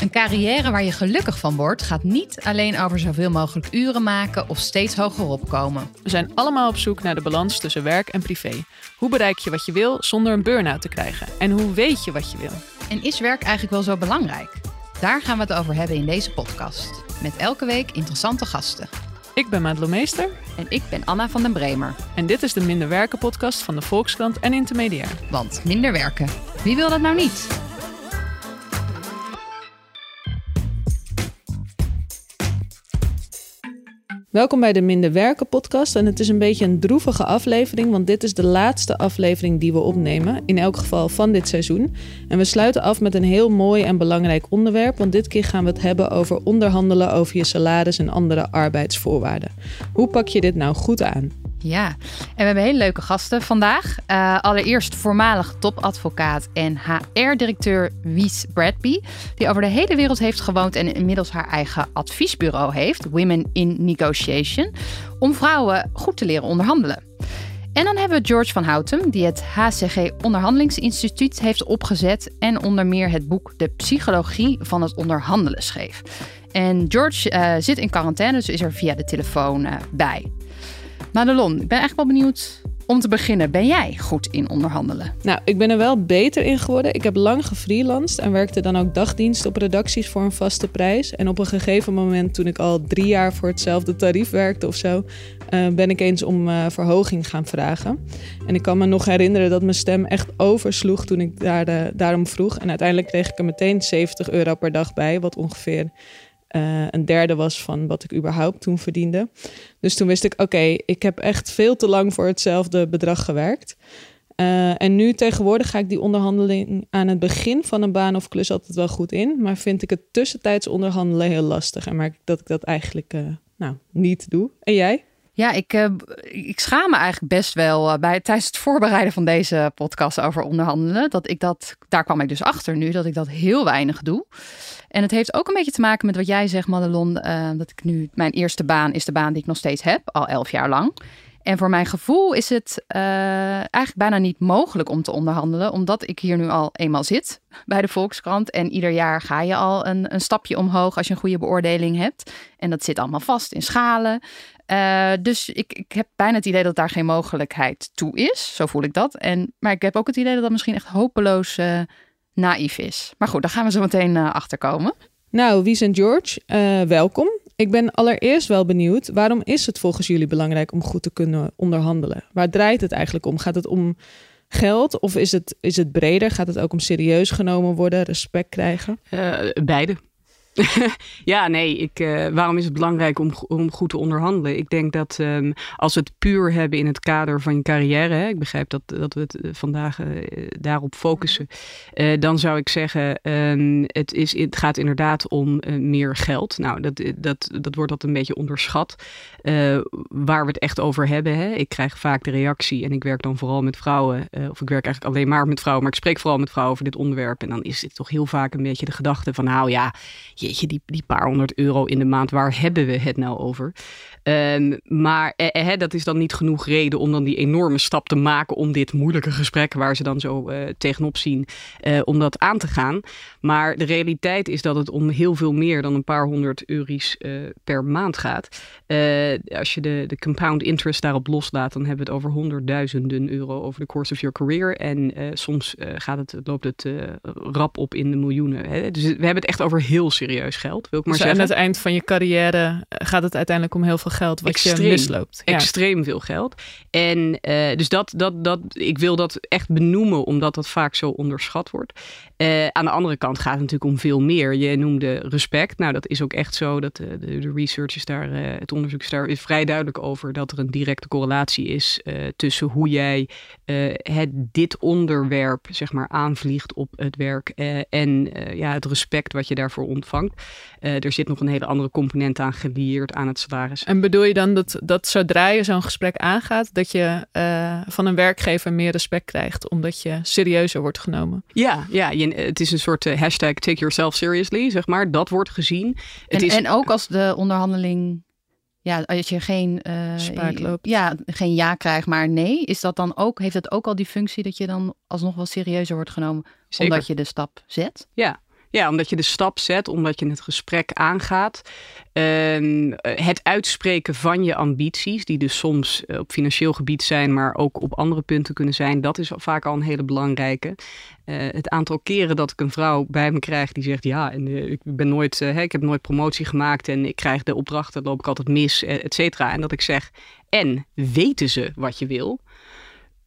Een carrière waar je gelukkig van wordt, gaat niet alleen over zoveel mogelijk uren maken of steeds hoger opkomen. We zijn allemaal op zoek naar de balans tussen werk en privé. Hoe bereik je wat je wil zonder een burn-out te krijgen? En hoe weet je wat je wil? En is werk eigenlijk wel zo belangrijk? Daar gaan we het over hebben in deze podcast. Met elke week interessante gasten. Ik ben Madelon Meester. En ik ben Anna van den Bremer. En dit is de Minder Werken podcast van de Volkskrant en Intermediair. Want minder werken, wie wil dat nou niet? Welkom bij de Minder Werken podcast. En het is een beetje een droevige aflevering, want dit is de laatste aflevering die we opnemen. In elk geval van dit seizoen. En we sluiten af met een heel mooi en belangrijk onderwerp, want dit keer gaan we het hebben over onderhandelen over je salaris en andere arbeidsvoorwaarden. Hoe pak je dit nou goed aan? Ja, en we hebben hele leuke gasten vandaag. Uh, allereerst voormalig topadvocaat en HR-directeur Wies Bradby, die over de hele wereld heeft gewoond en inmiddels haar eigen adviesbureau heeft, Women in Negotiation, om vrouwen goed te leren onderhandelen. En dan hebben we George van Houten, die het HCG Onderhandelingsinstituut heeft opgezet en onder meer het boek De Psychologie van het Onderhandelen schreef. En George uh, zit in quarantaine, dus is er via de telefoon uh, bij. Madelon, ik ben eigenlijk wel benieuwd om te beginnen. Ben jij goed in onderhandelen? Nou, ik ben er wel beter in geworden. Ik heb lang gefreelanced en werkte dan ook dagdienst op redacties voor een vaste prijs. En op een gegeven moment, toen ik al drie jaar voor hetzelfde tarief werkte of zo, uh, ben ik eens om uh, verhoging gaan vragen. En ik kan me nog herinneren dat mijn stem echt oversloeg toen ik daar, uh, daarom vroeg. En uiteindelijk kreeg ik er meteen 70 euro per dag bij, wat ongeveer uh, een derde was van wat ik überhaupt toen verdiende. Dus toen wist ik, oké, ik heb echt veel te lang voor hetzelfde bedrag gewerkt. Uh, en nu tegenwoordig ga ik die onderhandeling aan het begin van een baan of klus altijd wel goed in. Maar vind ik het tussentijds onderhandelen heel lastig. En merk dat ik dat eigenlijk uh, nou, niet doe. En jij? Ja, ik, uh, ik schaam me eigenlijk best wel bij, tijdens het voorbereiden van deze podcast over onderhandelen. Dat ik dat, daar kwam ik dus achter nu, dat ik dat heel weinig doe. En het heeft ook een beetje te maken met wat jij zegt, Madelon. Uh, dat ik nu, mijn eerste baan is de baan die ik nog steeds heb, al elf jaar lang. En voor mijn gevoel is het uh, eigenlijk bijna niet mogelijk om te onderhandelen, omdat ik hier nu al eenmaal zit bij de Volkskrant. En ieder jaar ga je al een, een stapje omhoog als je een goede beoordeling hebt. En dat zit allemaal vast in schalen. Uh, dus ik, ik heb bijna het idee dat daar geen mogelijkheid toe is. Zo voel ik dat. En, maar ik heb ook het idee dat dat misschien echt hopeloos uh, naïef is. Maar goed, daar gaan we zo meteen achter komen. Nou, Wies en George, welkom. Ik ben allereerst wel benieuwd, waarom is het volgens jullie belangrijk om goed te kunnen onderhandelen? Waar draait het eigenlijk om? Gaat het om geld of is het, is het breder? Gaat het ook om serieus genomen worden, respect krijgen? Uh, beide. ja, nee, ik, uh, waarom is het belangrijk om, om goed te onderhandelen? Ik denk dat um, als we het puur hebben in het kader van je carrière, ik begrijp dat, dat we het vandaag uh, daarop focussen, dan zou ik zeggen, um, het, is, het gaat inderdaad om meer geld. Nou, dat, dat, dat wordt dat een beetje onderschat. waar we het echt over hebben, hè. ik krijg vaak de reactie en ik werk dan vooral met vrouwen, of ik werk eigenlijk alleen maar met vrouwen, maar ik spreek vooral met vrouwen over dit onderwerp. En dan is dit toch heel vaak een beetje de gedachte van, nou ja, die, die paar honderd euro in de maand, waar hebben we het nou over? Um, maar eh, eh, dat is dan niet genoeg reden om dan die enorme stap te maken om dit moeilijke gesprek, waar ze dan zo uh, tegenop zien, om dat aan te gaan. Maar de realiteit is dat het om heel veel meer dan een paar honderd euro's per maand gaat. als je de, de compound interest daarop loslaat, dan hebben we het over honderdduizenden euro over de course of your career. En soms gaat het, loopt het rap op in de miljoenen. Hè? Dus we hebben het echt over heel serieus geld, wil ik maar dus zeggen. aan het eind van je carrière gaat het uiteindelijk om heel veel geld wat extreem, je misloopt. Ja. Extreem veel geld. En uh, dus dat, dat, dat, ik wil dat echt benoemen, omdat dat vaak zo onderschat wordt. Uh, aan de andere kant gaat het natuurlijk om veel meer. Je noemde respect. Nou, dat is ook echt zo. Dat de, de, de research is daar, uh, het onderzoek is daar is vrij duidelijk over dat er een directe correlatie is tussen hoe jij het, dit onderwerp zeg maar aanvliegt op het werk en ja, het respect wat je daarvoor ontvangt. Ontvangt. er zit nog een hele andere component aan gelieerd aan het salaris. En bedoel je dan dat, dat zodra je zo'n gesprek aangaat, dat je van een werkgever meer respect krijgt, omdat je serieuzer wordt genomen? Ja, ja je, het is een soort hashtag take yourself seriously, zeg maar. Dat wordt gezien. Het en, is... en ook als de onderhandeling ja, als je geen, uh, ja, geen ja krijgt, maar nee, is dat dan ook, heeft het ook al die functie dat je dan alsnog wel serieuzer wordt genomen Zeker. omdat je de stap zet? Ja, ja, omdat je de stap zet, omdat je het gesprek aangaat. Ehm, het uitspreken van je ambities, die dus soms eh, op financieel gebied zijn, maar ook op andere punten kunnen zijn, dat is vaak al een hele belangrijke. Uh, het aantal keren dat ik een vrouw bij me krijg die zegt: Ja, en, ik, ben nooit, ik heb nooit promotie gemaakt en ik krijg de opdrachten, loop ik altijd mis, et cetera. En dat ik zeg: En weten ze wat je wil?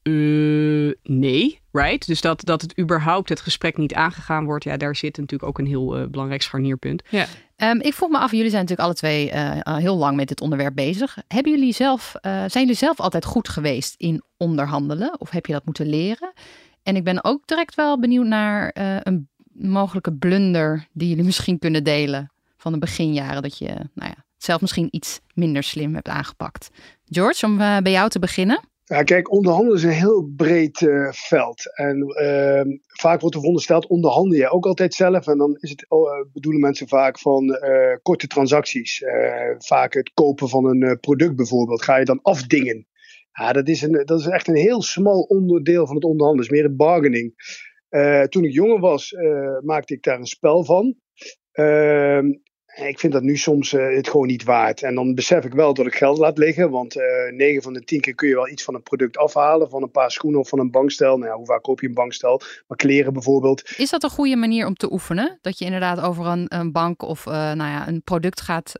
Uh, nee, right? Dus dat, dat het überhaupt het gesprek niet aangegaan wordt, ja, daar zit natuurlijk ook een heel uh, belangrijk scharnierpunt. Ja. Um, ik vroeg me af, jullie zijn natuurlijk alle twee uh, heel lang met dit onderwerp bezig. Hebben jullie zelf, zijn jullie zelf altijd goed geweest in onderhandelen? Of heb je dat moeten leren? En ik ben ook direct wel benieuwd naar een mogelijke blunder die jullie misschien kunnen delen van de beginjaren. Dat je nou ja, zelf misschien iets minder slim hebt aangepakt. George, om bij jou te beginnen. Ja, kijk, onderhandelen is een heel breed uh, veld. En uh, vaak wordt er verondersteld, onderhandel je ook altijd zelf. En dan is het, oh, uh, bedoelen mensen vaak van uh, korte transacties. vaak het kopen van een product bijvoorbeeld, ga je dan afdingen. Ja, dat is, een, dat is echt een heel smal onderdeel van het onderhandelen. is meer het bargaining. toen ik jonger was, maakte ik daar een spel van. Ik vind dat nu soms uh, het gewoon niet waard. En dan besef ik wel dat ik geld laat liggen. Want eh, 9 van de 10 keer kun je wel iets van een product afhalen. Van een paar schoenen of van een bankstel. Nou ja, hoe vaak koop je een bankstel? Maar kleren bijvoorbeeld. Is dat een goede manier om te oefenen? Dat je inderdaad over een, een bank of uh, nou ja, een product gaat.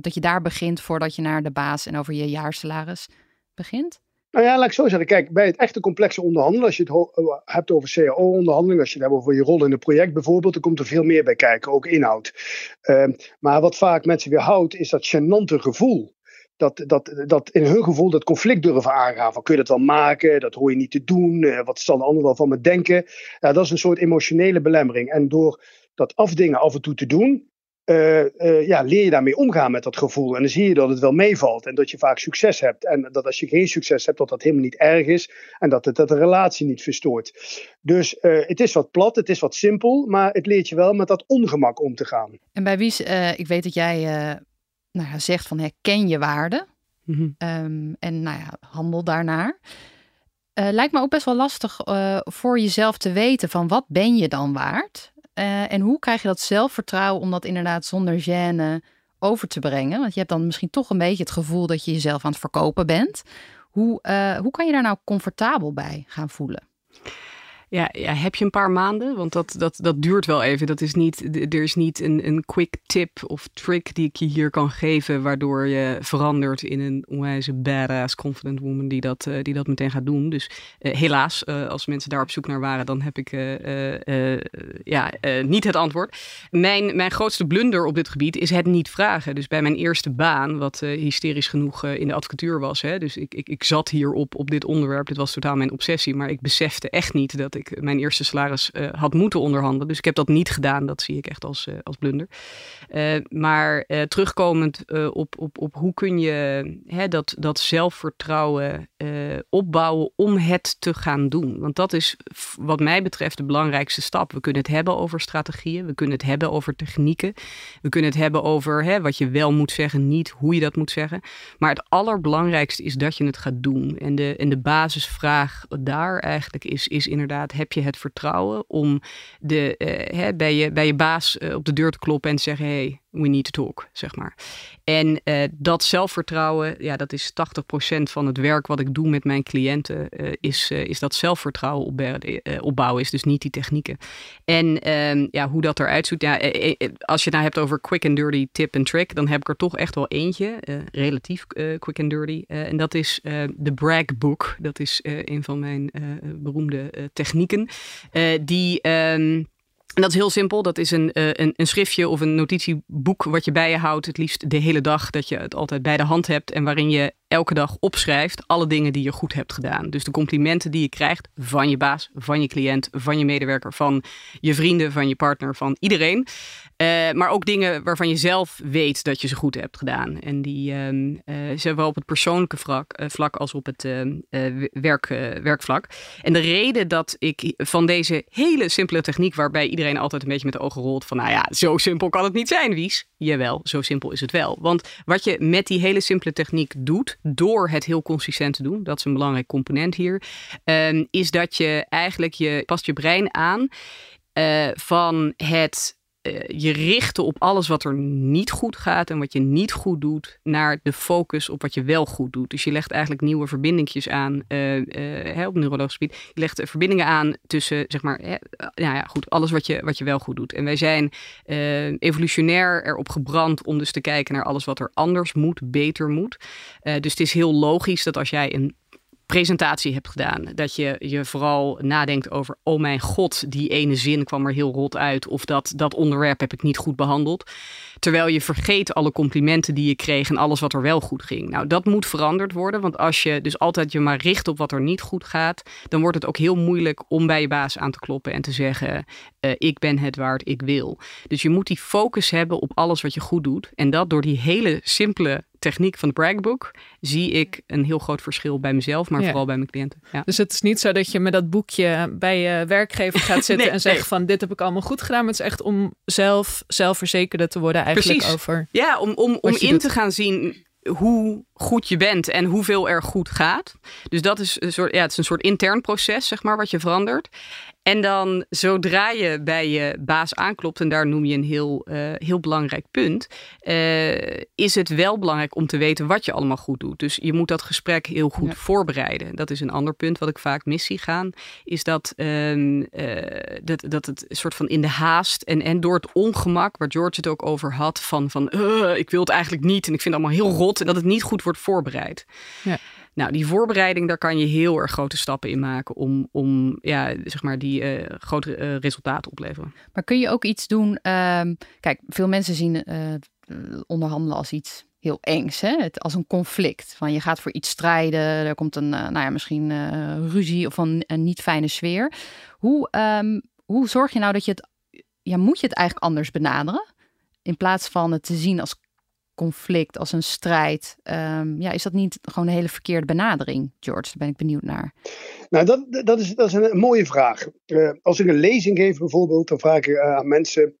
dat je daar begint voordat je naar de baas en over je jaarsalaris begint? Nou ja, laat ik zo zeggen. Kijk, bij het echte complexe onderhandelen, als je het eh, hebt over CAO-onderhandeling, als je het hebt over je rol in een project bijvoorbeeld, dan komt er veel meer bij kijken, ook inhoud. Uh, maar wat vaak mensen weer houdt, is dat gênante gevoel. Dat, dat, dat in hun gevoel dat conflict durven aangaan. Van kun je dat wel maken? Dat hoor je niet te doen. Uh, wat zal de ander wel van me denken? Ja, dat is een soort emotionele belemmering. En door dat afdingen af en toe te doen, uh, uh, ja, leer je daarmee omgaan met dat gevoel. En dan zie je dat het wel meevalt en dat je vaak succes hebt. En dat als je geen succes hebt, dat dat helemaal niet erg is. En dat het dat de relatie niet verstoort. Dus uh, het is wat plat, het is wat simpel, maar het leert je wel met dat ongemak om te gaan. En bij wie, ik weet dat jij nou ja, zegt van herken je waarde. Mm -hmm. um, en nou ja, handel daarnaar. lijkt me ook best wel lastig voor jezelf te weten van wat ben je dan waard? Uh, en hoe krijg je dat zelfvertrouwen om dat inderdaad zonder gêne over te brengen? Want je hebt dan misschien toch een beetje het gevoel dat je jezelf aan het verkopen bent. Hoe, uh, hoe kan je daar nou comfortabel bij gaan voelen? Ja, ja, heb je een paar maanden? Want dat, dat, dat duurt wel even. Dat is niet, er is niet een, een quick tip of trick die ik je hier kan geven, waardoor je verandert in een onwijze badass confident woman die dat, uh, die dat meteen gaat doen. Dus uh, helaas, uh, als mensen daar op zoek naar waren, dan heb ik ja, niet het antwoord. Mijn, mijn grootste blunder op dit gebied is het niet vragen. Dus bij mijn eerste baan, wat hysterisch genoeg in de advocatuur was. Hè, dus ik, ik, ik zat hier op, op dit onderwerp. Dit was totaal mijn obsessie. Maar ik besefte echt niet dat ik mijn eerste salaris uh, had moeten onderhandelen. Dus ik heb dat niet gedaan. Dat zie ik echt als, uh, als blunder. Uh, maar terugkomend op, op, op hoe kun je hè, dat, dat zelfvertrouwen opbouwen om het te gaan doen. Want dat is wat mij betreft de belangrijkste stap. We kunnen het hebben over strategieën. We kunnen het hebben over technieken. We kunnen het hebben over hè, wat je wel moet zeggen, niet hoe je dat moet zeggen. Maar het allerbelangrijkste is dat je het gaat doen. En de, en de basisvraag daar eigenlijk is, is inderdaad heb je het vertrouwen om de, uh, hè, bij, je, bij je baas uh, op de deur te kloppen en te zeggen: hey, we need to talk, zeg maar. En uh, dat zelfvertrouwen, ja, dat is 80% van het werk wat ik doe met mijn cliënten, is, is dat zelfvertrouwen opbouwen, is dus niet die technieken. En um, ja, hoe dat eruit ziet, ja, als je het nou hebt over quick and dirty tip en trick, dan heb ik er toch echt wel eentje, relatief quick and dirty. en dat is de brag book. Dat is een van mijn beroemde technieken die. Um, en dat is heel simpel. Dat is een, uh, een, een, schriftje of een notitieboek wat je bij je houdt. Het liefst de hele dag. Dat je het altijd bij de hand hebt. En waarin je elke dag opschrijft alle dingen die je goed hebt gedaan. Dus de complimenten die je krijgt van je baas, van je cliënt, van je medewerker, van je vrienden, van je partner, van iedereen. Uh, maar ook dingen waarvan je zelf weet dat je ze goed hebt gedaan. En die uh, zowel op het persoonlijke vlak, uh, vlak als op het werk, werkvlak. En de reden dat ik van deze hele simpele techniek, waarbij iedereen altijd een beetje met de ogen rolt van, nou ja, zo simpel kan het niet zijn, Wies. Jawel, zo simpel is het wel. Want wat je met die hele simpele techniek doet, door het heel consistent te doen, dat is een belangrijk component hier, ehm, is dat je eigenlijk je past je brein aan van het uh, je richten op alles wat er niet goed gaat en wat je niet goed doet, naar de focus op wat je wel goed doet. Dus je legt eigenlijk nieuwe verbindingjes aan uh, uh, op neurologisch gebied. Je legt verbindingen aan tussen, zeg maar, nou ja, goed, alles wat je, wat je wel goed doet. En wij zijn evolutionair erop gebrand om dus te kijken naar alles wat er anders moet, beter moet. dus het is heel logisch dat als jij een presentatie hebt gedaan. Dat je je vooral nadenkt over, oh mijn god, die ene zin kwam er heel rot uit. Of dat, dat onderwerp heb ik niet goed behandeld. Terwijl je vergeet alle complimenten die je kreeg en alles wat er wel goed ging. Nou, dat moet veranderd worden. Want als je dus altijd je maar richt op wat er niet goed gaat, dan wordt het ook heel moeilijk om bij je baas aan te kloppen en te zeggen: uh, Ik ben het waard, ik wil. Dus je moet die focus hebben op alles wat je goed doet. En dat door die hele simpele techniek van het bragbook zie ik een heel groot verschil bij mezelf, maar vooral bij mijn cliënten. Ja. Dus het is niet zo dat je met dat boekje bij je werkgever gaat zitten en zegt van dit heb ik allemaal goed gedaan. Maar het is echt om zelf zelfverzekerde te worden eigenlijk Precies. over. Ja, om, om, om in te gaan zien hoe goed je bent en hoeveel er goed gaat. Dus dat is een soort, ja, het is een soort intern proces, zeg maar, wat je verandert. En dan zodra je bij je baas aanklopt, en daar noem je een heel, uh, heel belangrijk punt, uh, is het wel belangrijk om te weten wat je allemaal goed doet. Dus je moet dat gesprek heel goed ja. voorbereiden. Dat is een ander punt wat ik vaak mis zie gaan, is dat, uh, dat, dat het soort van in de haast en, en door het ongemak, waar George het ook over had, van, van ik wil het eigenlijk niet en ik vind het allemaal heel rot en dat het niet goed wordt voorbereid. Ja. Nou, die voorbereiding, daar kan je heel erg grote stappen in maken om, om ja, zeg maar die uh, grote uh, resultaten opleveren. Maar kun je ook iets doen? Um, kijk, veel mensen zien uh, onderhandelen als iets heel engs, hè? Als een conflict. Van je gaat voor iets strijden, er komt een, nou ja, misschien ruzie of een, een, niet fijne sfeer. Hoe, um, hoe zorg je nou dat je het, ja, moet je het eigenlijk anders benaderen? In plaats van het te zien als conflict, als een strijd. Um, ja, is dat niet gewoon een hele verkeerde benadering, George? Daar ben ik benieuwd naar. Nou, dat, dat, is, dat is een mooie vraag. Uh, als ik een lezing geef bijvoorbeeld, dan vraag ik uh, aan mensen...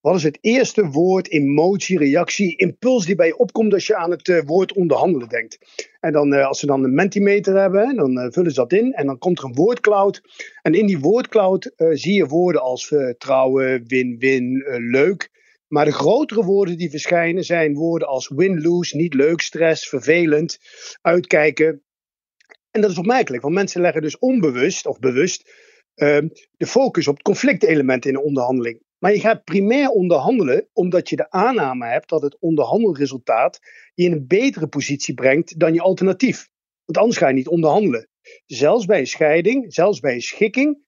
Wat is het eerste woord, emotie, reactie, impuls die bij je opkomt als je aan het uh, woord onderhandelen denkt? En dan, als ze dan een mentimeter hebben, dan vullen ze dat in en dan komt er een woordcloud. En in die woordcloud zie je woorden als vertrouwen, win-win, leuk. Maar de grotere woorden die verschijnen zijn woorden als win-lose, niet leuk, stress, vervelend, uitkijken. En dat is opmerkelijk, want mensen leggen dus onbewust of bewust uh, de focus op het conflictelement in een onderhandeling. Maar je gaat primair onderhandelen omdat je de aanname hebt dat het onderhandelresultaat je in een betere positie brengt dan je alternatief. Want anders ga je niet onderhandelen. Zelfs bij een scheiding, zelfs bij een schikking,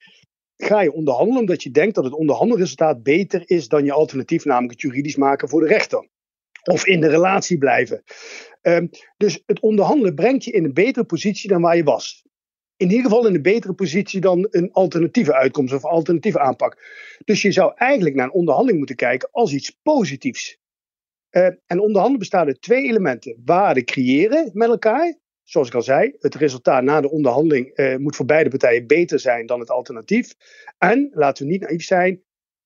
ga je onderhandelen omdat je denkt dat het onderhandelresultaat beter is dan je alternatief, namelijk het juridisch maken voor de rechter. Of in de relatie blijven. Um, dus het onderhandelen brengt je in een betere positie dan waar je was. In ieder geval in een betere positie dan een alternatieve uitkomst of alternatieve aanpak. Dus je zou eigenlijk naar een onderhandeling moeten kijken als iets positiefs. Uh, en onderhandelen bestaat uit twee elementen: waarde creëren met elkaar zoals ik al zei, het resultaat na de onderhandeling uh, moet voor beide partijen beter zijn dan het alternatief. En laten we niet naïef zijn,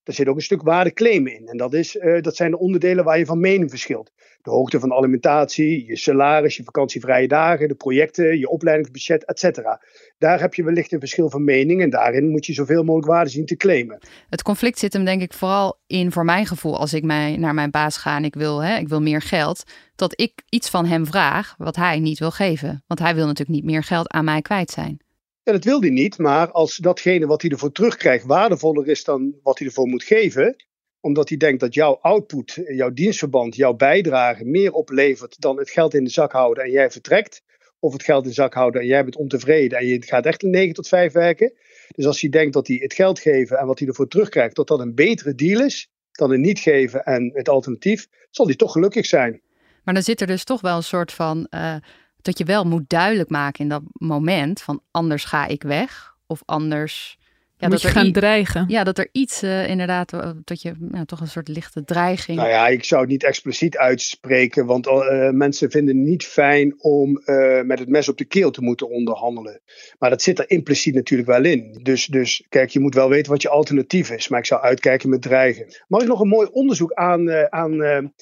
er zit ook een stuk waarde claimen in. En dat, is, uh, dat zijn de onderdelen waar je van mening verschilt. De hoogte van alimentatie, je salaris, je vakantievrije dagen, de projecten, je opleidingsbudget, etc. Daar heb je wellicht een verschil van mening en daarin moet je zoveel mogelijk waarde zien te claimen. Het conflict zit hem denk ik vooral in, voor mijn gevoel, als ik mij naar mijn baas ga en ik wil, hè, ik wil meer geld, dat ik iets van hem vraag wat hij niet wil geven. Want hij wil natuurlijk niet meer geld aan mij kwijt zijn. Ja, dat wil hij niet, maar als datgene wat hij ervoor terugkrijgt waardevoller is dan wat hij ervoor moet geven, omdat hij denkt dat jouw output, jouw dienstverband, jouw bijdrage meer oplevert dan het geld in de zak houden en jij vertrekt, of het geld in de zak houden en jij bent ontevreden en je gaat echt een 9 tot 5 werken. Dus als hij denkt dat hij het geld geven en wat hij ervoor terugkrijgt, dat dat een betere deal is dan het niet geven en het alternatief, zal hij toch gelukkig zijn. Maar dan zit er dus toch wel een soort van uh, dat je wel moet duidelijk maken in dat moment van anders ga ik weg of anders ja, dat je gaan dreigen. Ja, dat er iets uh, inderdaad, eh, dat je ja, toch een soort lichte dreiging. Nou ja, ik zou het niet expliciet uitspreken, want uh, mensen vinden het niet fijn om uh, met het mes op de keel te moeten onderhandelen. Maar dat zit er impliciet natuurlijk wel in. Dus, dus kijk, je moet wel weten wat je alternatief is. Maar ik zou uitkijken met dreigen. Mag ik nog een mooi onderzoek aan, aan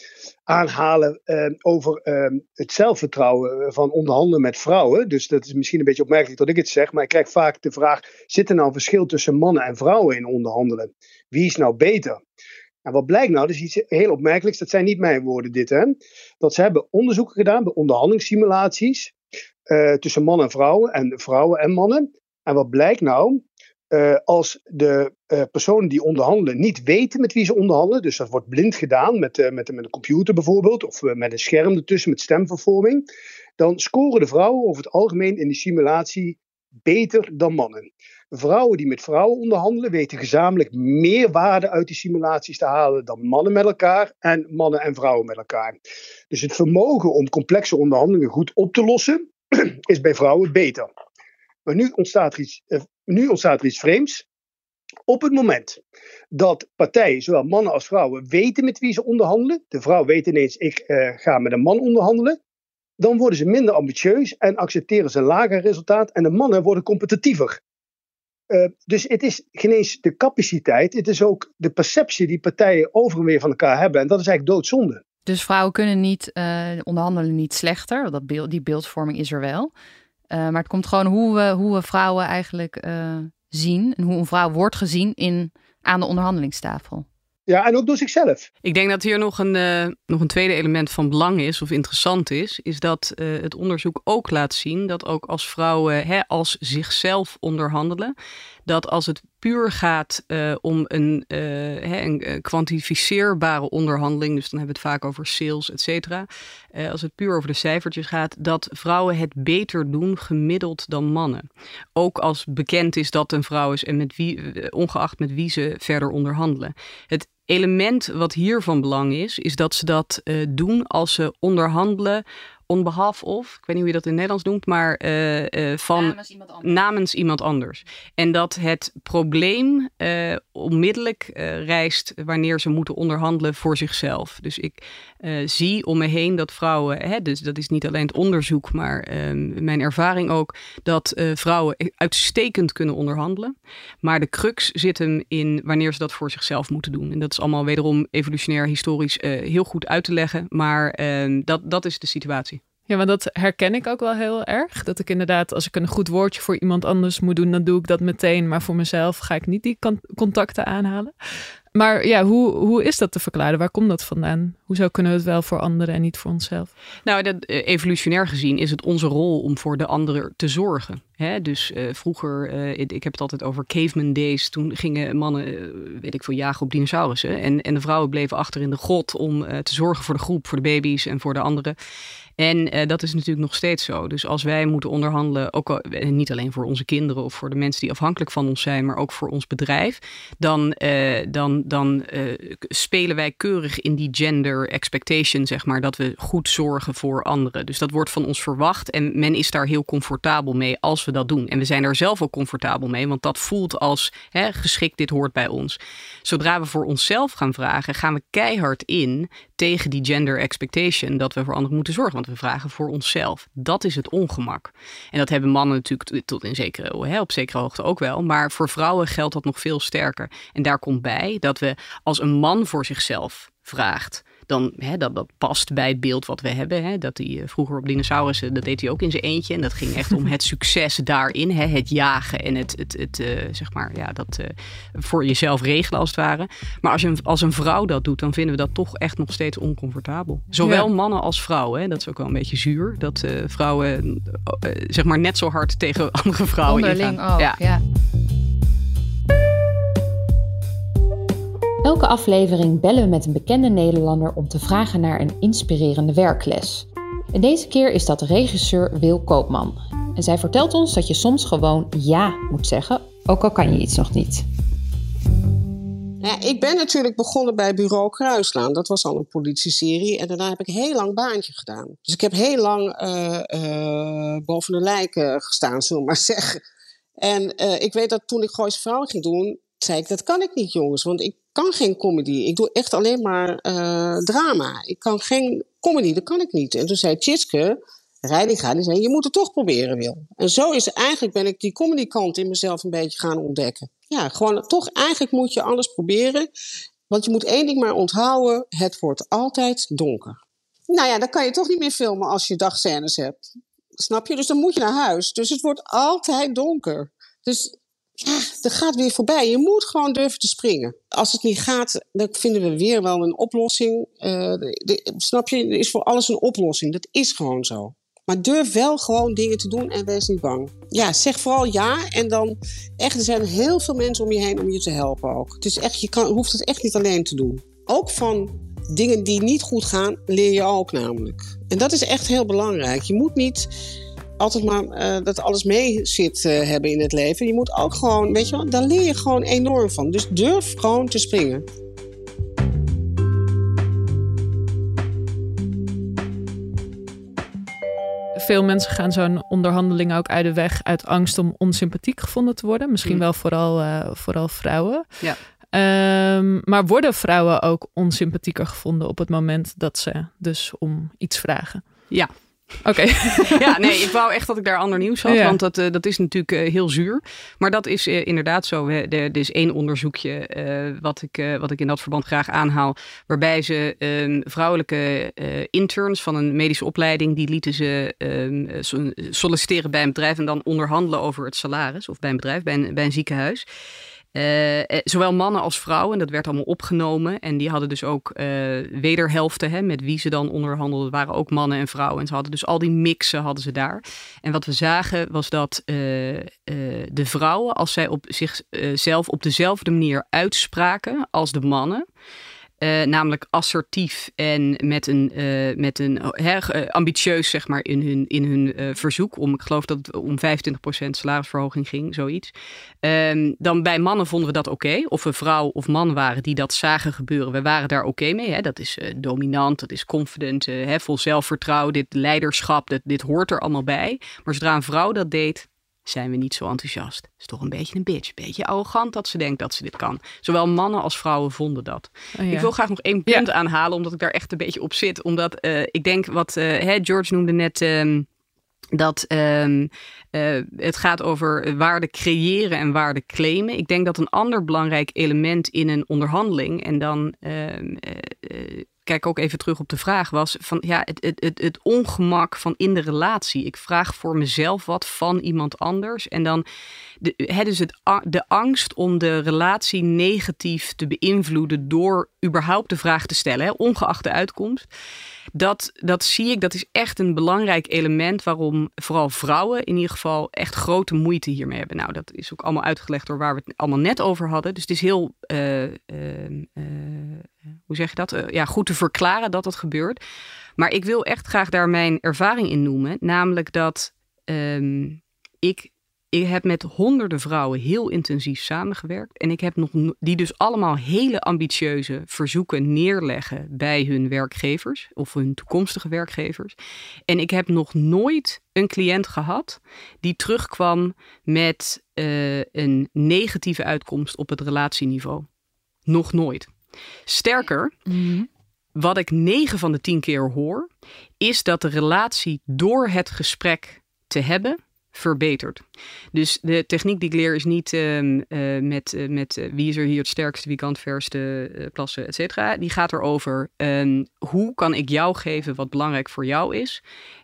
aanhalen uh, over uh, het zelfvertrouwen van onderhandelen met vrouwen. Dus dat is misschien een beetje opmerkelijk dat ik het zeg, maar ik krijg vaak de vraag: zit er nou een verschil tussen mannen en vrouwen in onderhandelen? Wie is nou beter? En wat blijkt nou, dat is iets heel opmerkelijks, dat zijn niet mijn woorden dit, hè? dat ze hebben onderzoeken gedaan bij onderhandelingssimulaties uh, tussen mannen en vrouwen en vrouwen en mannen. En wat blijkt nou? Uh, als de uh, personen die onderhandelen niet weten met wie ze onderhandelen, dus dat wordt blind gedaan met, uh, met, met een computer bijvoorbeeld, of met een scherm ertussen met stemvervorming, dan scoren de vrouwen over het algemeen in die simulatie beter dan mannen. Vrouwen die met vrouwen onderhandelen weten gezamenlijk meer waarde uit die simulaties te halen dan mannen met elkaar en mannen en vrouwen met elkaar. Dus het vermogen om complexe onderhandelingen goed op te lossen is bij vrouwen beter. Maar nu ontstaat er iets nu ontstaat er iets vreemds. Op het moment dat partijen, zowel mannen als vrouwen, weten met wie ze onderhandelen, de vrouw weet ineens, ik uh, ga met een man onderhandelen, dan worden ze minder ambitieus en accepteren ze een lager resultaat en de mannen worden competitiever. Uh, dus het is geen eens de capaciteit, het is ook de perceptie die partijen over en weer van elkaar hebben. En dat is eigenlijk doodzonde. Dus vrouwen kunnen niet uh, onderhandelen niet slechter, dat beeld, die beeldvorming is er wel. Uh, maar het komt gewoon hoe we, hoe we vrouwen eigenlijk uh, zien. En hoe een vrouw wordt gezien in, aan de onderhandelingstafel. Ja, en ook door zichzelf. Ik denk dat hier nog een, uh, nog een tweede element van belang is, of interessant is, is dat uh, het onderzoek ook laat zien dat ook als vrouwen hè, als zichzelf onderhandelen, dat als het puur gaat uh, om een, een kwantificeerbare onderhandeling, dus dan hebben we het vaak over sales, et cetera. als het puur over de cijfertjes gaat, dat vrouwen het beter doen gemiddeld dan mannen. Ook als bekend is dat een vrouw is en met wie, ongeacht met wie ze verder onderhandelen. Het element wat hier van belang is, is dat ze dat doen als ze onderhandelen on behalf of, ik weet niet hoe je dat in het Nederlands noemt, maar uh, uh, van namens iemand, namens iemand, anders. En dat het probleem uh, onmiddellijk rijst wanneer ze moeten onderhandelen voor zichzelf. Dus ik zie om me heen dat vrouwen, hè, dus dat is niet alleen het onderzoek, maar ehm, mijn ervaring ook, dat vrouwen uitstekend kunnen onderhandelen. Maar de crux zit hem in wanneer ze dat voor zichzelf moeten doen. En dat is allemaal wederom evolutionair historisch heel goed uit te leggen, maar ehm, dat, dat is de situatie. Ja, maar dat herken ik ook wel heel erg. Dat ik inderdaad, als ik een goed woordje voor iemand anders moet doen, dan doe ik dat meteen. Maar voor mezelf ga ik niet die contacten aanhalen. Maar ja, hoe, hoe is dat te verklaren? Waar komt dat vandaan? Hoezo kunnen we het wel voor anderen en niet voor onszelf? Nou, dat, uh, evolutionair gezien is het onze rol om voor de ander te zorgen. Dus uh, vroeger, ik, ik, heb het altijd over caveman days. Toen gingen mannen, weet ik veel, jagen op dinosaurussen. En, en de vrouwen bleven achter in de grot om te zorgen voor de groep, voor de baby's en voor de anderen. En uh, dat is natuurlijk nog steeds zo. Dus als wij moeten onderhandelen, ook al, niet alleen voor onze kinderen of voor de mensen die afhankelijk van ons zijn, maar ook voor ons bedrijf, dan, uh, dan, dan spelen wij keurig in die gender expectation, zeg maar, dat we goed zorgen voor anderen. Dus dat wordt van ons verwacht en men is daar heel comfortabel mee als we dat doen. En we zijn er zelf ook comfortabel mee, want dat voelt als hè, geschikt, dit hoort bij ons. Zodra we voor onszelf gaan vragen, gaan we keihard in tegen die gender expectation dat we voor anderen moeten zorgen we vragen voor onszelf. Dat is het ongemak. En dat hebben mannen natuurlijk tot in zekere, op zekere hoogte ook wel. Maar voor vrouwen geldt dat nog veel sterker. En daar komt bij dat we als een man voor zichzelf vraagt dan hè, dat, dat past bij het beeld wat we hebben. Hè, dat hij uh, vroeger op dinosaurussen, dat deed hij ook in zijn eentje. En dat ging echt om het succes daarin, hè, het jagen en het, het, het uh, zeg maar, ja, dat uh, voor jezelf regelen als het ware. Maar als, je, als een vrouw dat doet, dan vinden we dat toch echt nog steeds oncomfortabel. Zowel ja. mannen als vrouwen. Hè, dat is ook wel een beetje zuur. Dat vrouwen zeg maar net zo hard tegen andere vrouwen Onderling ingaan. Ook, ja. ja. Elke aflevering bellen we met een bekende Nederlander om te vragen naar een inspirerende werkles. En deze keer is dat regisseur Wil Koopman. En zij vertelt ons dat je soms gewoon ja moet zeggen, ook al kan je iets nog niet. Ja, ik ben natuurlijk begonnen bij Bureau Kruislaan. Dat was al een politieserie. En daarna heb ik heel lang baantje gedaan. Dus ik heb heel lang uh, uh, boven de lijken gestaan, zullen we maar zeggen. En uh, ik weet dat toen ik Gooise Vrouwen ging doen, zei ik, dat kan ik niet jongens. Want ik kan geen comedy. Ik doe echt alleen maar drama. Ik kan geen comedy, dat kan ik niet. En toen zei Tjitske, Reidinga, die zei, je moet het toch proberen, Wil. En zo is eigenlijk, ben ik die comedy kant in mezelf een beetje gaan ontdekken ja, gewoon toch eigenlijk moet je alles proberen. Want je moet één ding maar onthouden: het wordt altijd donker. Nou ja, dan kan je toch niet meer filmen als je dagscènes hebt. Snap je? Dus dan moet je naar huis. Dus het wordt altijd donker. Dus ja, dat gaat weer voorbij. Je moet gewoon durven te springen. Als het niet gaat, dan vinden we weer wel een oplossing. De, snap je? Er is voor alles een oplossing. Dat is gewoon zo. Maar durf wel gewoon dingen te doen en wees niet bang. Ja, zeg vooral ja. En dan echt, er zijn heel veel mensen om je heen om je te helpen ook. Het is echt, je kan, hoeft het echt niet alleen te doen. Ook van dingen die niet goed gaan, leer je ook namelijk. En dat is echt heel belangrijk. Je moet niet altijd maar uh, dat alles mee zit uh, hebben in het leven. Je moet ook gewoon, weet je wel, daar leer je gewoon enorm van. Dus durf gewoon te springen. veel mensen gaan zo'n onderhandeling ook uit de weg uit angst om onsympathiek gevonden te worden. Misschien mm. wel vooral, uh, vooral vrouwen. Ja. Um, maar worden vrouwen ook onsympathieker gevonden op het moment dat ze dus om iets vragen? Ja, Oké. ja, nee, ik wou echt dat ik daar ander nieuws had, want dat, uh, dat is natuurlijk uh, heel zuur. Maar dat is uh, inderdaad zo. Er is één onderzoekje wat, ik, wat ik in dat verband graag aanhaal, waarbij ze ehm, vrouwelijke interns van een medische opleiding, die lieten ze um, solliciteren bij een bedrijf en dan onderhandelen over het salaris, of bij een bedrijf, bij een, bij een ziekenhuis. Uh, zowel mannen als vrouwen, dat werd allemaal opgenomen. En die hadden dus ook uh, wederhelften hè, met wie ze dan onderhandelden. Waren ook mannen en vrouwen. En ze hadden dus al die mixen hadden ze daar. En wat we zagen was dat de vrouwen, als zij op zichzelf op dezelfde manier uitspraken als de mannen. Uh, namelijk assertief en met een, uh, met een uh, ambitieus zeg maar in hun, in hun verzoek om, ik geloof dat het om 25% salarisverhoging ging, zoiets. Um, dan bij mannen vonden we dat oké. Of we vrouw of man waren die dat zagen gebeuren. We waren daar oké mee. Hè? Dat is dominant, dat is confident, hè, vol zelfvertrouwen, dit leiderschap, dit, dit hoort er allemaal bij. Maar zodra een vrouw dat deed, zijn we niet zo enthousiast. Is toch een beetje een bitch. Een beetje arrogant dat ze denkt dat ze dit kan. Zowel mannen als vrouwen vonden dat. Oh, Ik wil graag nog één punt aanhalen, omdat ik daar echt een beetje op zit. Omdat uh, ik denk wat uh, George noemde net. Um, dat um, uh, het gaat over waarde creëren en waarde claimen. Ik denk dat een ander belangrijk element in een onderhandeling, en dan uh, kijk ook even terug op de vraag, was van ja, het, het, het, ongemak van in de relatie. Ik vraag voor mezelf wat van iemand anders. En dan de, het is het, de angst om de relatie negatief te beïnvloeden door überhaupt de vraag te stellen, hè, ongeacht de uitkomst. Dat, dat zie ik, dat is echt een belangrijk element waarom vooral vrouwen in ieder geval echt grote moeite hiermee hebben. Nou, dat is ook allemaal uitgelegd door waar we het allemaal net over hadden. Dus het is heel, uh, uh, uh, hoe zeg je dat? ja, goed te verklaren dat dat gebeurt. Maar ik wil echt graag daar mijn ervaring in noemen. Namelijk dat um, ik ik heb met honderden vrouwen heel intensief samengewerkt. En ik heb nog die dus allemaal hele ambitieuze verzoeken neerleggen bij hun werkgevers of hun toekomstige werkgevers. En ik heb nog nooit een cliënt gehad die terugkwam met uh, een negatieve uitkomst op het relatieniveau. Nog nooit. Sterker, mm wat ik negen van de tien keer hoor, is dat de relatie door het gesprek te hebben verbeterd. Dus de techniek die ik leer is niet uh, uh, met, uh, met wie is er hier het sterkste, wie kan het verste plassen, et cetera. Die gaat erover um, hoe kan ik jou geven wat belangrijk voor jou is.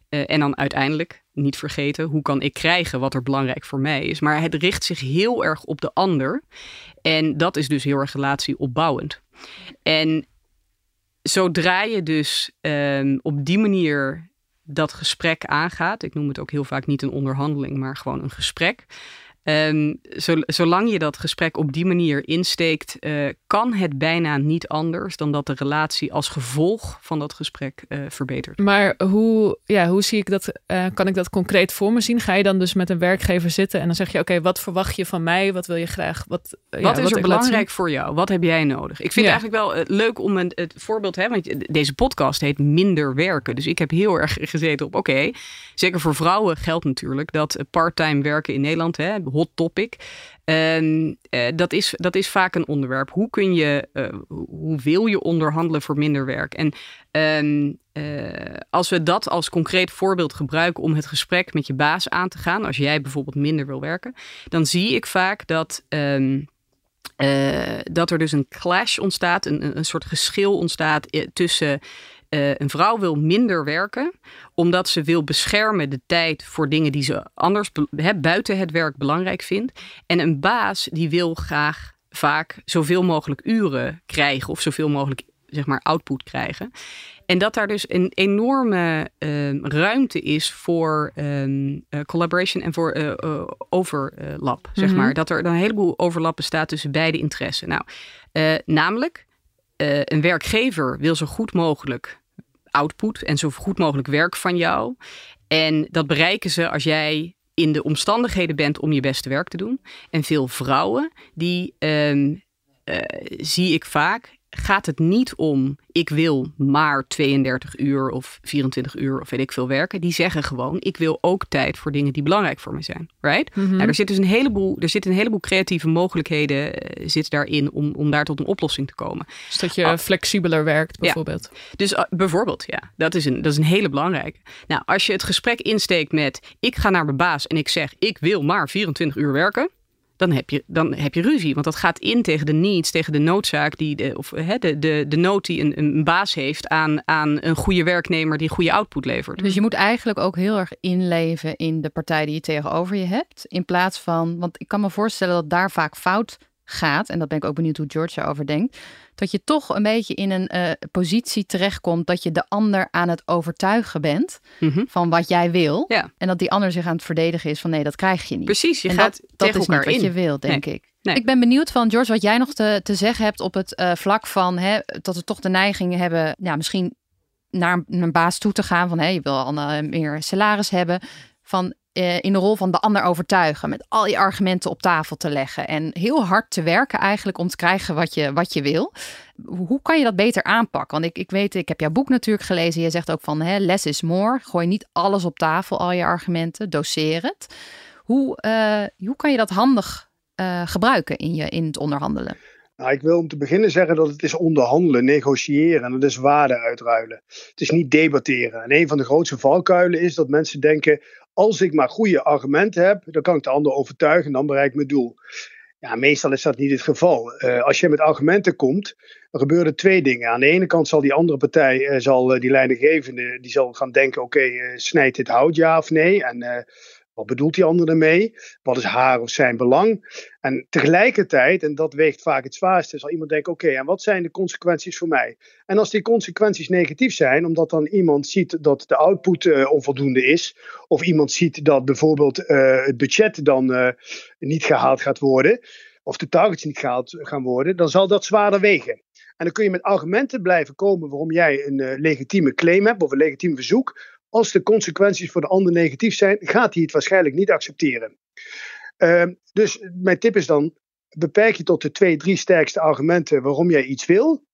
en dan uiteindelijk, niet vergeten, hoe kan ik krijgen wat er belangrijk voor mij is. Maar het richt zich heel erg op de ander. En dat is dus heel erg relatieopbouwend. En zodra je dus um, op die manier dat gesprek aangaat. Ik noem het ook heel vaak niet een onderhandeling, maar gewoon een gesprek. Um, zolang je dat gesprek op die manier insteekt, uh, kan het bijna niet anders dan dat de relatie als gevolg van dat gesprek uh, verbetert. Maar hoe, ja, hoe zie ik dat? Uh, kan ik dat concreet voor me zien? Ga je dan dus met een werkgever zitten en dan zeg je: Oké, wat verwacht je van mij? Wat wil je graag? Wat, uh, wat is er belangrijk voor jou? Wat heb jij nodig? Ik vind het eigenlijk wel leuk om een, het voorbeeld te hebben. Want deze podcast heet Minder werken. Dus ik heb heel erg gezeten op: Oké, zeker voor vrouwen geldt natuurlijk dat parttime werken in Nederland, hè, hot topic. Uh, dat, is, dat is vaak een onderwerp. Hoe kun je, uh, hoe wil je onderhandelen voor minder werk? En uh, als we dat als concreet voorbeeld gebruiken om het gesprek met je baas aan te gaan, als jij bijvoorbeeld minder wil werken, dan zie ik vaak dat. Um, dat er dus een clash ontstaat, een, een soort geschil ontstaat tussen uh, een vrouw wil minder werken, omdat ze wil beschermen de tijd voor dingen die ze anders he, buiten het werk belangrijk vindt. En een baas die wil graag vaak zoveel mogelijk uren krijgen of zoveel mogelijk zeg maar output krijgen. En dat daar dus een enorme uh, ruimte is voor um, uh, collaboration en voor uh, overlap, zeg mm -hmm. maar. Dat er een heleboel overlap bestaat tussen beide interessen. Nou, namelijk, een werkgever wil zo goed mogelijk output en zo goed mogelijk werk van jou. En dat bereiken ze als jij in de omstandigheden bent om je beste werk te doen. En veel vrouwen, die um, uh, zie ik vaak, gaat het niet om ik wil maar 32 uur of 24 uur of weet ik veel werken. Die zeggen gewoon ik wil ook tijd voor dingen die belangrijk voor me zijn. Right? Mm -hmm. nou, er zit dus een heleboel, er zitten een heleboel creatieve mogelijkheden uh, zit daarin om, om daar tot een oplossing te komen. Dus dat je ah. flexibeler werkt bijvoorbeeld. Ja. Dus uh, bijvoorbeeld, ja, dat is, een, dat is een hele belangrijke. Nou, als je het gesprek insteekt met ik ga naar mijn baas en ik zeg ik wil maar 24 uur werken dan heb je, dan heb je ruzie. Want dat gaat in tegen de needs, tegen de noodzaak die de, of hè, de, de, de nood die een, een baas heeft aan, aan een goede werknemer die goede output levert. Dus je moet eigenlijk ook heel erg inleven in de partij die je tegenover je hebt. In plaats van, want ik kan me voorstellen dat daar vaak fout gaat. En dat ben ik ook benieuwd hoe George erover denkt dat je toch een beetje in een uh, positie terechtkomt dat je de ander aan het overtuigen bent mm -hmm. van wat jij wil. Ja. En dat die ander zich aan het verdedigen is van nee, dat krijg je niet. Precies, je en gaat dat, dat tegen is elkaar niet wat je wil, denk Nee. ik. Nee. Ik ben benieuwd van George wat jij nog te, te zeggen hebt op het uh, vlak van hè, dat we toch de neiging hebben, ja, misschien naar een baas toe te gaan van hé, je wil al uh, meer salaris hebben. Van in de rol van de ander overtuigen. Met al je argumenten op tafel te leggen. En heel hard te werken eigenlijk om te krijgen wat je, wat je wil. Hoe kan je dat beter aanpakken? Want ik, ik weet, ik heb jouw boek natuurlijk gelezen. Je zegt ook van hè, less is more. Gooi niet alles op tafel, al je argumenten. Doseer het. Hoe, uh, hoe kan je dat handig uh, gebruiken in, je, in het onderhandelen? Nou, ik wil om te beginnen zeggen dat het is onderhandelen, negociëren en dat is waarde uitruilen. Het is niet debatteren. En een van de grootste valkuilen is dat mensen denken: als ik maar goede argumenten heb, dan kan ik de ander overtuigen en dan bereik ik mijn doel. Ja, meestal is dat niet het geval. Uh, als je met argumenten komt, dan gebeuren twee dingen. Aan de ene kant zal die andere partij, uh, zal uh, die leidinggevende, die zal gaan denken: oké, snijdt dit hout ja of nee? En wat bedoelt die ander ermee? Wat is haar of zijn belang? En tegelijkertijd, en dat weegt vaak het zwaarste, zal iemand denken: oké, en wat zijn de consequenties voor mij? En als die consequenties negatief zijn, omdat dan iemand ziet dat de output uh, onvoldoende is, of iemand ziet dat bijvoorbeeld uh, het budget dan uh, niet gehaald gaat worden, of de targets niet gehaald gaan worden, dan zal dat zwaarder wegen. En dan kun je met argumenten blijven komen waarom jij een legitieme claim hebt of een legitiem verzoek. Als de consequenties voor de ander negatief zijn, gaat hij het waarschijnlijk niet accepteren. Uh, dus mijn tip is dan: beperk je tot de twee, drie sterkste argumenten waarom jij iets wil.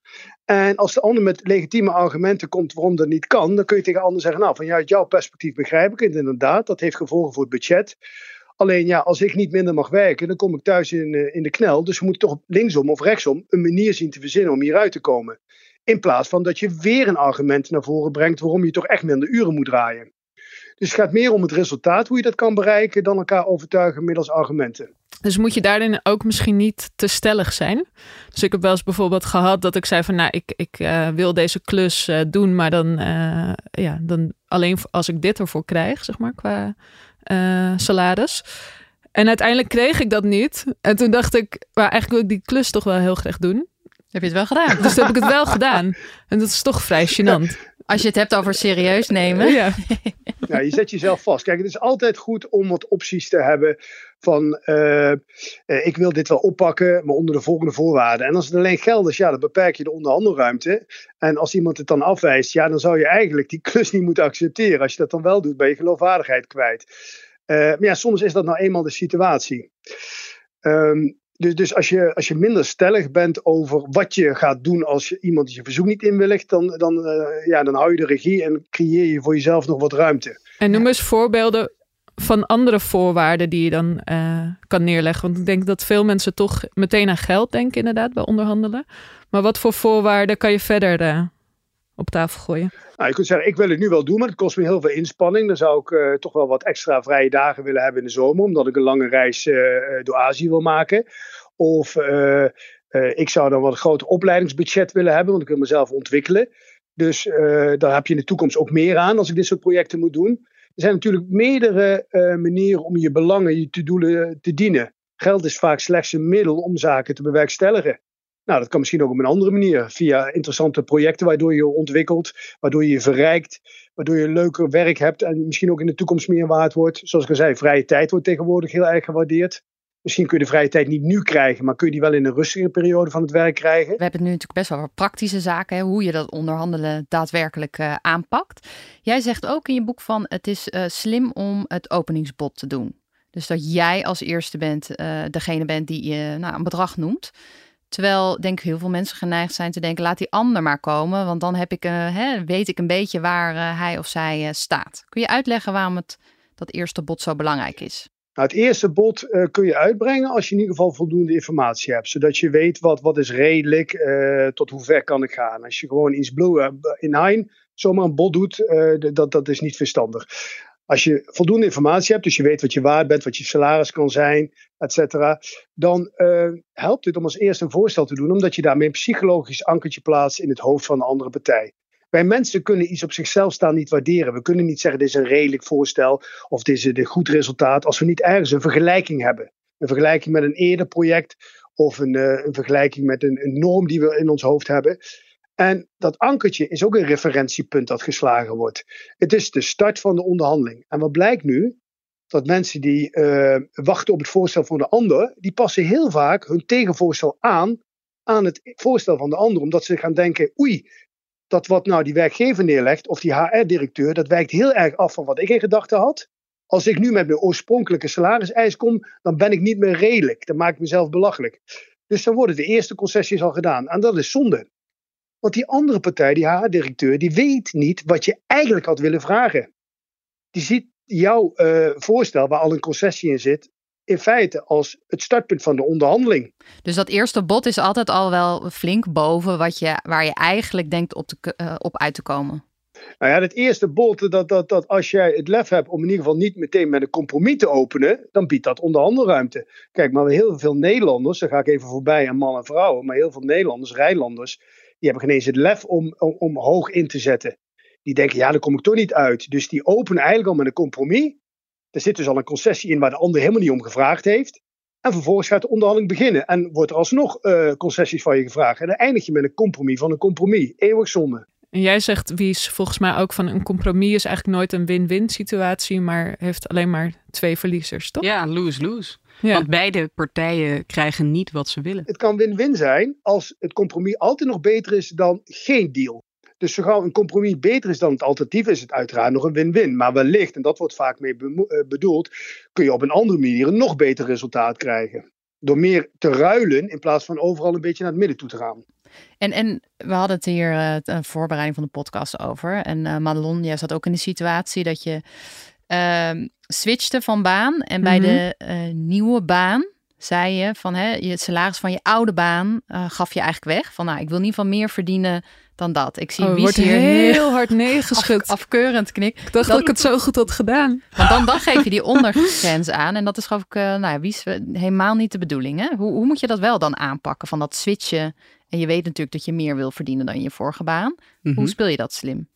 En als de ander met legitieme argumenten komt waarom dat niet kan, dan kun je tegen de ander zeggen: Nou, vanuit jouw perspectief begrijp ik het inderdaad. Dat heeft gevolgen voor het budget. Alleen ja, als ik niet minder mag werken, dan kom ik thuis in, in de knel. Dus we moeten toch linksom of rechtsom een manier zien te verzinnen om hieruit te komen. In plaats van dat je weer een argument naar voren brengt waarom je toch echt minder uren moet draaien. Dus het gaat meer om het resultaat, hoe je dat kan bereiken, dan elkaar overtuigen middels argumenten. Dus moet je daarin ook misschien niet te stellig zijn? Dus ik heb wel eens bijvoorbeeld gehad dat ik zei van nou, ik, ik uh, wil deze klus uh, doen, maar dan, uh, ja, dan alleen als ik dit ervoor krijg, zeg maar, qua salaris. En uiteindelijk kreeg ik dat niet. En toen dacht ik, maar eigenlijk wil ik die klus toch wel heel graag doen. Heb je het wel gedaan? Dus heb ik het wel gedaan. En dat is toch vrij gênant. Als je het hebt over serieus nemen. Ja. ja, je zet jezelf vast. Kijk, het is altijd goed om wat opties te hebben van uh, uh, ik wil dit wel oppakken, maar onder de volgende voorwaarden. En als het alleen geld is, ja, dan beperk je de onderhandelruimte. En als iemand het dan afwijst, ja, dan zou je eigenlijk die klus niet moeten accepteren. Als je dat dan wel doet, ben je geloofwaardigheid kwijt. Uh, maar ja, soms is dat nou eenmaal de situatie. Um, dus, dus als, je, als je minder stellig bent over wat je gaat doen als je iemand je verzoek niet inwilligt, dan, dan, uh, ja, dan hou je de regie en creëer je voor jezelf nog wat ruimte. En noem eens voorbeelden van andere voorwaarden die je dan uh, kan neerleggen. Want ik denk dat veel mensen toch meteen aan geld denken, inderdaad, bij onderhandelen. Maar wat voor voorwaarden kan je verder uh, op tafel gooien? Nou, je kunt zeggen, ik wil het nu wel doen, maar het kost me heel veel inspanning. Dan zou ik uh, toch wel wat extra vrije dagen willen hebben in de zomer, omdat ik een lange reis uh, door Azië wil maken. Of ik zou dan wat een groter opleidingsbudget willen hebben, want ik wil mezelf ontwikkelen. Dus daar heb je in de toekomst ook meer aan als ik dit soort projecten moet doen. Er zijn natuurlijk meerdere manieren om je belangen, je te doelen te dienen. Geld is vaak slechts een middel om zaken te bewerkstelligen. Nou, dat kan misschien ook op een andere manier. Via interessante projecten waardoor je ontwikkelt, waardoor je je verrijkt, waardoor je leuker werk hebt en misschien ook in de toekomst meer waard wordt. Zoals ik al zei, vrije tijd wordt tegenwoordig heel erg gewaardeerd. Misschien kun je de vrije tijd niet nu krijgen, maar kun je die wel in een rustige periode van het werk krijgen. We hebben nu natuurlijk best wel wat praktische zaken, hoe je dat onderhandelen daadwerkelijk uh, aanpakt. Jij zegt ook in je boek van het is uh, slim om het openingsbod te doen. Dus dat jij als eerste bent, uh, degene bent die je nou, een bedrag noemt. Terwijl denk ik heel veel mensen geneigd zijn te denken: laat die ander maar komen, want dan heb ik, uh, hè, weet ik een beetje waar uh, hij of zij uh, staat. Kun je uitleggen waarom het, dat eerste bod zo belangrijk is? Nou, het eerste bod kun je uitbrengen als je in ieder geval voldoende informatie hebt, zodat je weet wat, wat is redelijk, tot hoe ver kan ik gaan. Als je gewoon iets blue in hein zomaar een bod doet, dat, dat is niet verstandig. Als je voldoende informatie hebt, dus je weet wat je waard bent, wat je salaris kan zijn, et cetera, dan uh, helpt het om als eerste een voorstel te doen, omdat je daarmee een psychologisch ankertje plaatst in het hoofd van de andere partij. Wij mensen kunnen iets op zichzelf staan niet waarderen. We kunnen niet zeggen dit is een redelijk voorstel of dit is een goed resultaat als we niet ergens een vergelijking hebben. Een vergelijking met een eerder project of een, uh, een vergelijking met een norm die we in ons hoofd hebben. En dat ankertje is ook een referentiepunt dat geslagen wordt. Het is de start van de onderhandeling. En wat blijkt nu? Dat mensen die uh, wachten op het voorstel van de ander, die passen heel vaak hun tegenvoorstel aan aan het voorstel van de ander. Omdat ze gaan denken, oei, dat wat nou die werkgever neerlegt, of die HR-directeur, dat wijkt heel erg af van wat ik in gedachten had. Als ik nu met mijn oorspronkelijke salariseis kom, dan ben ik niet meer redelijk. Dan maak ik mezelf belachelijk. Dus dan worden de eerste concessies al gedaan. En dat is zonde. Want die andere partij, die HR-directeur, die weet niet wat je eigenlijk had willen vragen. Die ziet jouw uh, voorstel, waar al een concessie in zit, in feite als het startpunt van de onderhandeling. Dus dat eerste bod is altijd al wel flink boven wat je, waar je eigenlijk denkt op, te, uh, op uit te komen. Nou ja, het eerste bod, dat, dat, dat als jij het lef hebt om in ieder geval niet meteen met een compromis te openen, dan biedt dat onderhandelruimte. Kijk, maar heel veel Nederlanders, daar ga ik even voorbij aan mannen en vrouwen, maar heel veel Nederlanders, Rijnlanders, die hebben geen eens het lef om, om, om hoog in te zetten. Die denken, ja, daar kom ik toch niet uit. Dus die openen eigenlijk al met een compromis. Er zit dus al een concessie in waar de ander helemaal niet om gevraagd heeft. En vervolgens gaat de onderhandeling beginnen. En wordt er alsnog uh, concessies van je gevraagd. En dan eindig je met een compromis van een compromis. Eeuwig zonde. En jij zegt, wie is volgens mij ook van een compromis is eigenlijk nooit een win-win situatie, maar heeft alleen maar twee verliezers, toch? Ja, lose-lose. Ja. Want beide partijen krijgen niet wat ze willen. Het kan win-win zijn als het compromis altijd nog beter is dan geen deal. Dus zo gauw een compromis beter is dan het alternatief, is het uiteraard nog een win-win. Maar wellicht, en dat wordt vaak mee bedoeld, kun je op een andere manier een nog beter resultaat krijgen. Door meer te ruilen in plaats van overal een beetje naar het midden toe te gaan. En, en we hadden het hier uh, een voorbereiding van de podcast over. En uh, Madelon, jij zat ook in de situatie dat je uh, switchte van baan. En bij mm-hmm. de uh, nieuwe baan zei je van hè, je salaris van je oude baan uh, gaf je eigenlijk weg. Van nou, ik wil in ieder geval meer verdienen dan dat. Ik zie oh, wordt hier heel hard neergeschud. Af, afkeurend knik. Ik dacht dan, dat ik het zo goed had gedaan. Want dan, dan geef je die ondergrens aan. En dat is geloof ik, uh, nou ja, Wies, helemaal niet de bedoeling. Hè? Hoe, hoe moet je dat wel dan aanpakken? Van dat switchen. En je weet natuurlijk dat je meer wil verdienen dan je vorige baan. Mm-hmm. Hoe speel je dat slim?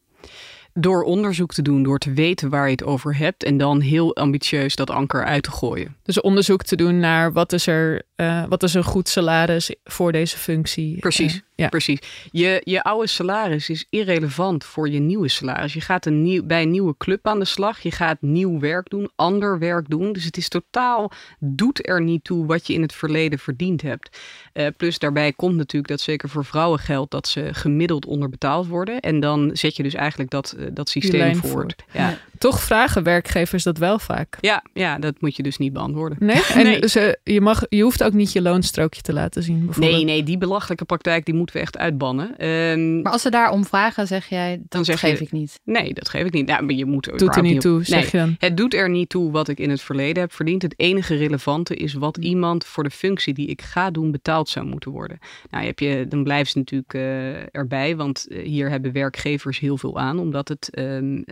Door onderzoek te doen, door te weten waar je het over hebt en dan heel ambitieus dat anker uit te gooien. Dus onderzoek te doen naar wat is er, uh, wat is een goed salaris voor deze functie. Precies. Uh, Ja. Precies. Je, je oude salaris is irrelevant voor je nieuwe salaris. Je gaat een nieuw, bij een nieuwe club aan de slag. Je gaat nieuw werk doen, ander werk doen. Dus het is totaal, doet er niet toe wat je in het verleden verdiend hebt. Uh, plus daarbij komt natuurlijk dat zeker voor vrouwen geldt dat ze gemiddeld onderbetaald worden. En dan zet je dus eigenlijk dat, uh, dat systeem voort. voort. Ja. Toch vragen werkgevers dat wel vaak. Ja, ja, dat moet je dus niet beantwoorden. Nee? En nee. Ze, je, mag, je hoeft ook niet je loonstrookje te laten zien bijvoorbeeld. Nee, nee, die belachelijke praktijk die moeten we echt uitbannen. Um, maar als ze daarom vragen, zeg jij, dat dan zeg geef je, ik niet. Nee, dat geef ik niet. Ja, maar je moet doet er niet toe, zeg nee, je dan. Het doet er niet toe wat ik in het verleden heb verdiend. Het enige relevante is wat iemand voor de functie die ik ga doen betaald zou moeten worden. Nou, heb je, dan blijft ze natuurlijk uh, erbij, want uh, hier hebben werkgevers heel veel aan, omdat het, um, uh,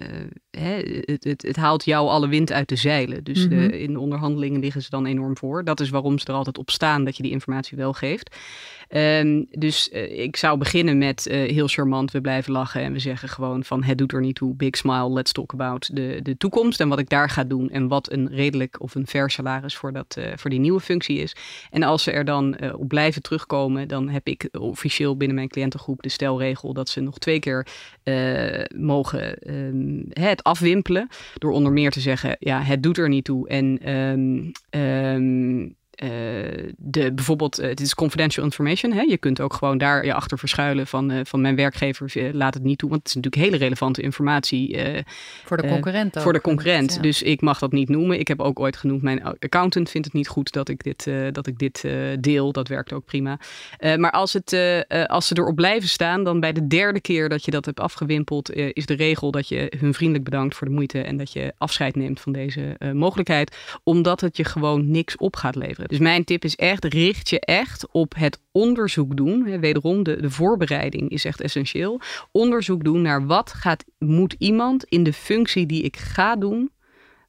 hè, het, het, het, haalt jou alle wind uit de zeilen. Dus mm -hmm. in de onderhandelingen liggen ze dan enorm voor. Dat is waarom ze er altijd op staan dat je die informatie wel geeft. Um, dus uh, ik zou beginnen met uh, heel charmant, we blijven lachen en we zeggen gewoon van het doet er niet toe, big smile, let's talk about de, de toekomst en wat ik daar ga doen en wat een redelijk of een ver salaris voor, dat, uh, voor die nieuwe functie is. En als ze er dan op blijven terugkomen, dan heb ik officieel binnen mijn cliëntengroep de stelregel dat ze nog twee keer mogen um, het afwimpelen door onder meer te zeggen, ja, het doet er niet toe. En um, de, bijvoorbeeld, het is confidential information. Hè? Je kunt ook gewoon daar je achter verschuilen van, uh, van mijn werkgever laat het niet toe. Want het is natuurlijk hele relevante informatie. voor de concurrent ook. Voor de concurrent. Ja. Dus ik mag dat niet noemen. Ik heb ook ooit genoemd, mijn accountant vindt het niet goed dat ik dit, dat ik dit deel. Dat werkt ook prima. maar als, het, als ze erop blijven staan, dan bij de derde keer dat je dat hebt afgewimpeld, is de regel dat je hun vriendelijk bedankt voor de moeite en dat je afscheid neemt van deze mogelijkheid. Omdat het je gewoon niks op gaat leveren. Dus mijn tip is echt, richt je echt op het onderzoek doen. Wederom, de, de voorbereiding is echt essentieel. Onderzoek doen naar wat gaat, moet iemand in de functie die ik ga doen,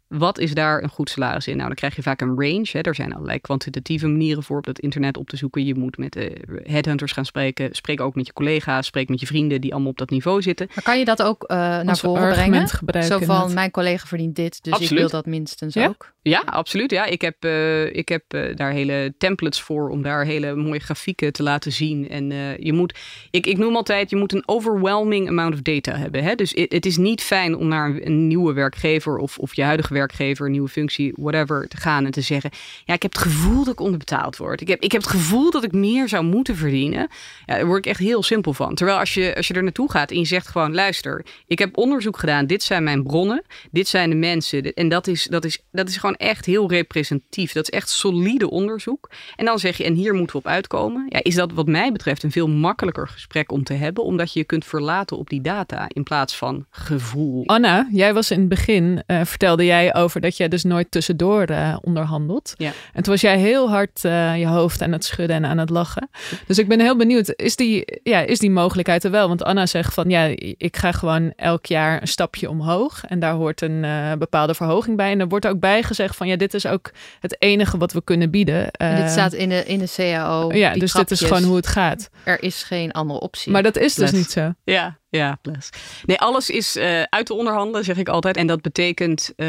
wat is daar een goed salaris in? Nou, dan krijg je vaak een range. Hè. Er zijn allerlei kwantitatieve manieren voor op dat internet op te zoeken. Je moet met de headhunters gaan spreken. Spreek ook met je collega's. Spreek met je vrienden die allemaal op dat niveau zitten. Maar kan je dat ook uh, naar voren brengen? Zo van, het. mijn collega verdient dit, dus absoluut. ik wil dat minstens ja? ook. Ja, absoluut. Ja, ik heb, uh, ik heb uh, daar hele templates voor om daar hele mooie grafieken te laten zien. En je moet, ik, ik noem altijd, je moet een overwhelming amount of data hebben. Hè? Dus het, het is niet fijn om naar een, een nieuwe werkgever of, of je huidige werkgever, een nieuwe functie, whatever, te gaan en te zeggen: Ja, ik heb het gevoel dat ik onderbetaald word. Ik heb, ik heb het gevoel dat ik meer zou moeten verdienen. Ja, daar word ik echt heel simpel van. Terwijl als je, als je er naartoe gaat en je zegt gewoon: Luister, ik heb onderzoek gedaan, dit zijn mijn bronnen, dit zijn de mensen. En dat is, dat is, dat is gewoon echt heel representatief. Dat is echt solide onderzoek. En dan zeg je: En hier moeten we op uitkomen. Ja, is dat wat mij betreft een veel makkelijker gesprek om te hebben, omdat je je kunt verlaten op die data in plaats van gevoel. Anna, jij was in het begin, uh, vertelde jij over dat jij dus nooit tussendoor uh, onderhandelt. Ja. En toen was jij heel hard uh, je hoofd aan het schudden en aan het lachen. Dus ik ben heel benieuwd, is die, ja, is die mogelijkheid er wel? Want Anna zegt van, ja, ik ga gewoon elk jaar een stapje omhoog. En daar hoort een uh, bepaalde verhoging bij. En er wordt ook bij gezegd van, ja, dit is ook het enige wat we kunnen bieden. dit staat in de, in de CAO. Ja, dus trapjes. dit is gewoon hoe het gaat. Er is geen andere optie. Maar dat is dus niet zo. Ja, ja, plus. Nee, alles is uh, uit te onderhandelen, zeg ik altijd. En dat betekent uh,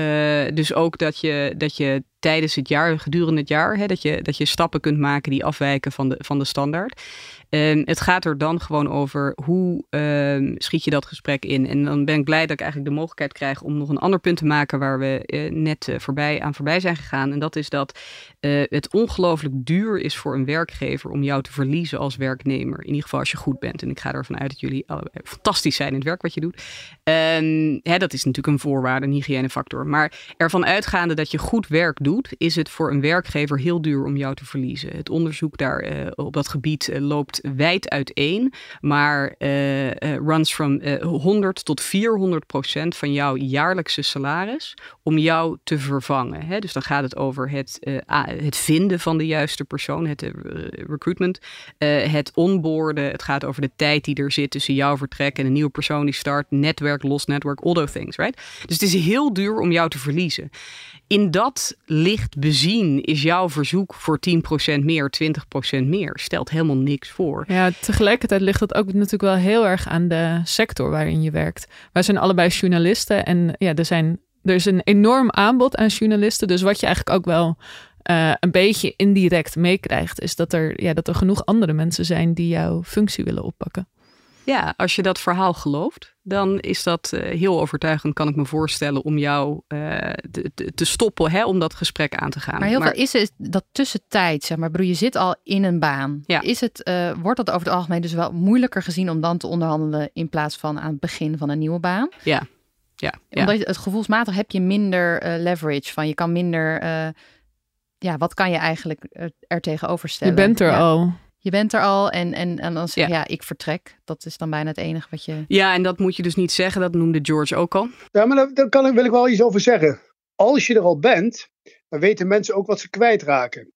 dus ook dat je, dat je tijdens het jaar, gedurende het jaar, hè, dat, je, dat je stappen kunt maken die afwijken van de, van de standaard. Um, het gaat er dan gewoon over hoe um, schiet je dat gesprek in. En dan ben ik blij dat ik eigenlijk de mogelijkheid krijg om nog een ander punt te maken waar we uh, net uh, voorbij, aan voorbij zijn gegaan. En dat is dat uh, het ongelooflijk duur is voor een werkgever om jou te verliezen als werknemer. In ieder geval als je goed bent. En ik ga ervan uit dat jullie allebei fantastisch zijn in het werk wat je doet. Um, hè, dat is natuurlijk een voorwaarde, een hygiënefactor. Maar ervan uitgaande dat je goed werk doet, is het voor een werkgever heel duur om jou te verliezen. Het onderzoek daar op dat gebied loopt wijd uiteen, maar uh, uh, runs from uh, 100 tot 400 procent van jouw jaarlijkse salaris om jou te vervangen. Hè? Dus dan gaat het over het, het vinden van de juiste persoon, het recruitment, het onboorden. Het gaat over de tijd die er zit tussen jouw vertrek en een nieuwe persoon die start, netwerk, los netwerk, all those things, right? Dus het is heel duur om jou te verliezen. In dat licht bezien is jouw verzoek voor 10% meer, 20% meer. Stelt helemaal niks voor. Ja, tegelijkertijd ligt dat ook natuurlijk wel heel erg aan de sector waarin je werkt. Wij zijn allebei journalisten en ja, er, zijn, er is een enorm aanbod aan journalisten. Dus wat je eigenlijk ook wel eh, een beetje indirect meekrijgt, is dat er, ja, dat er genoeg andere mensen zijn die jouw functie willen oppakken. Ja, als je dat verhaal gelooft, dan is dat uh, heel overtuigend, kan ik me voorstellen, om jou uh, te, te, stoppen, hè, om dat gesprek aan te gaan. Maar heel maar, veel is het dat tussentijd, zeg maar, broer, je zit al in een baan. Ja. Is het, uh, wordt dat over het algemeen dus wel moeilijker gezien om dan te onderhandelen in plaats van aan het begin van een nieuwe baan? Ja. Ja, ja. Omdat je, het gevoelsmatig heb je minder leverage van, je kan minder, ja, wat kan je eigenlijk er tegenover stellen? Je bent er ja. al. Je bent er al en, en, en dan zeg je, ja. ja. ik vertrek. Dat is dan bijna het enige wat je... Ja, en dat moet je dus niet zeggen. Dat noemde George ook al. Ja, maar daar, daar kan ik, wil ik wel iets over zeggen. Als je er al bent, dan weten mensen ook wat ze kwijtraken.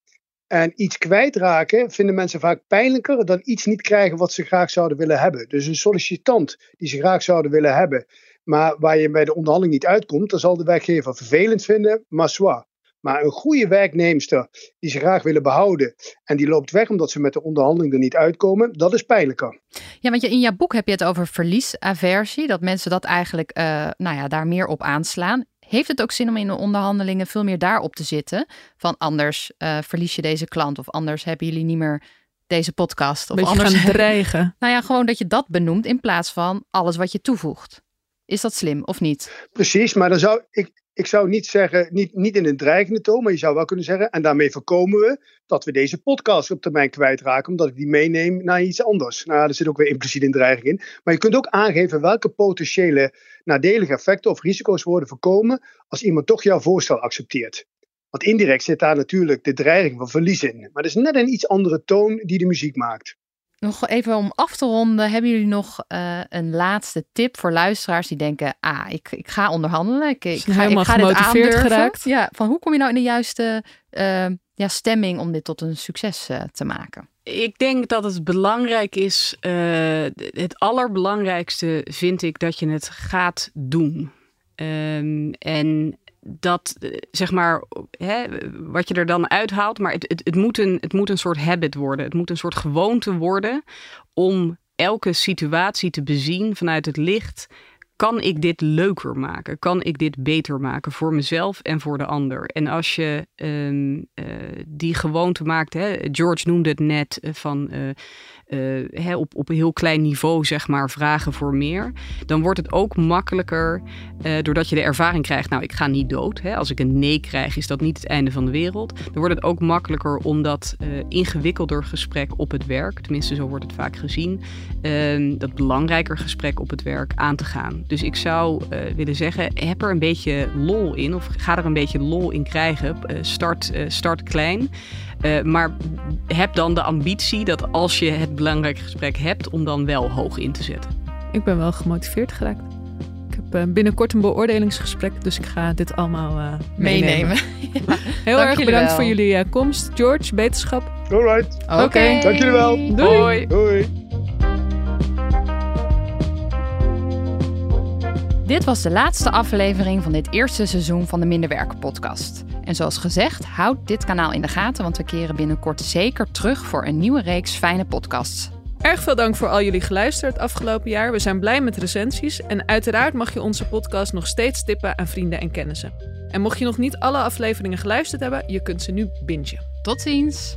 En iets kwijtraken vinden mensen vaak pijnlijker dan iets niet krijgen wat ze graag zouden willen hebben. Dus een sollicitant die ze graag zouden willen hebben, maar waar je bij de onderhandeling niet uitkomt, dan zal de werkgever vervelend vinden, maar zwaar. Maar een goede werknemster die ze graag willen behouden en die loopt weg omdat ze met de onderhandeling er niet uitkomen, dat is pijnlijker. Ja, want je, in jouw boek heb je het over verliesaversie, dat mensen dat eigenlijk uh, nou ja, daar meer op aanslaan. Heeft het ook zin om in de onderhandelingen veel meer daarop te zitten? Van anders uh, verlies je deze klant of anders hebben jullie niet meer deze podcast. Of Beetje anders gaan dreigen. Nou ja, gewoon dat je dat benoemt in plaats van alles wat je toevoegt. Is dat slim of niet? Precies, maar dan zou ik, ik zou niet zeggen, niet, niet in een dreigende toon, maar je zou wel kunnen zeggen, en daarmee voorkomen we dat we deze podcast op termijn kwijtraken, omdat ik die meeneem naar iets anders. Nou, er zit ook weer impliciet een dreiging in. Maar je kunt ook aangeven welke potentiële nadelige effecten of risico's worden voorkomen als iemand toch jouw voorstel accepteert. Want indirect zit daar natuurlijk de dreiging van verlies in. Maar dat is net een iets andere toon die de muziek maakt. Nog even om af te ronden, hebben jullie nog uh, een laatste tip voor luisteraars die denken: ah, ik, ik ga onderhandelen, ik, ik ga, helemaal ik ga dit aandurven. geraakt. Ja, van hoe kom je nou in de juiste uh, ja, stemming om dit tot een succes uh, te maken? Ik denk dat het belangrijk is, het allerbelangrijkste vind ik dat je het gaat doen. Um, en dat, zeg maar, hè, wat je er dan uithaalt. Maar het, het, moet een, het moet een soort habit worden. Het moet een soort gewoonte worden om elke situatie te bezien vanuit het licht. Kan ik dit leuker maken? Kan ik dit beter maken voor mezelf en voor de ander? En als je um, uh, die gewoonte maakt, hè, George noemde het net uh, van hè, op, op een heel klein niveau, zeg maar, vragen voor meer. Dan wordt het ook makkelijker uh, doordat je de ervaring krijgt. Nou, ik ga niet dood. Hè. Als ik een nee krijg, is dat niet het einde van de wereld. Dan wordt het ook makkelijker om dat uh, ingewikkelder gesprek op het werk, tenminste zo wordt het vaak gezien, uh, dat belangrijker gesprek op het werk aan te gaan. Dus ik zou willen zeggen, heb er een beetje lol in of ga er een beetje lol in krijgen. start, start klein. Uh, maar heb dan de ambitie dat als je het belangrijke gesprek hebt, om dan wel hoog in te zetten. Ik ben wel gemotiveerd geraakt. Ik heb uh, binnenkort een beoordelingsgesprek, dus ik ga dit allemaal uh, meenemen. meenemen. ja. Heel Dank erg bedankt wel. voor jullie komst. George, beterschap. Alright. Oké. Okay. Dank jullie wel. Doei. Hoi. Doei. Dit was de laatste aflevering van dit eerste seizoen van de Minder Werken podcast. En zoals gezegd, houd dit kanaal in de gaten, want we keren binnenkort zeker terug voor een nieuwe reeks fijne podcasts. Erg veel dank voor al jullie geluisterd afgelopen jaar. We zijn blij met recensies en uiteraard mag je onze podcast nog steeds tippen aan vrienden en kennissen. En mocht je nog niet alle afleveringen geluisterd hebben, je kunt ze nu bingen. Tot ziens!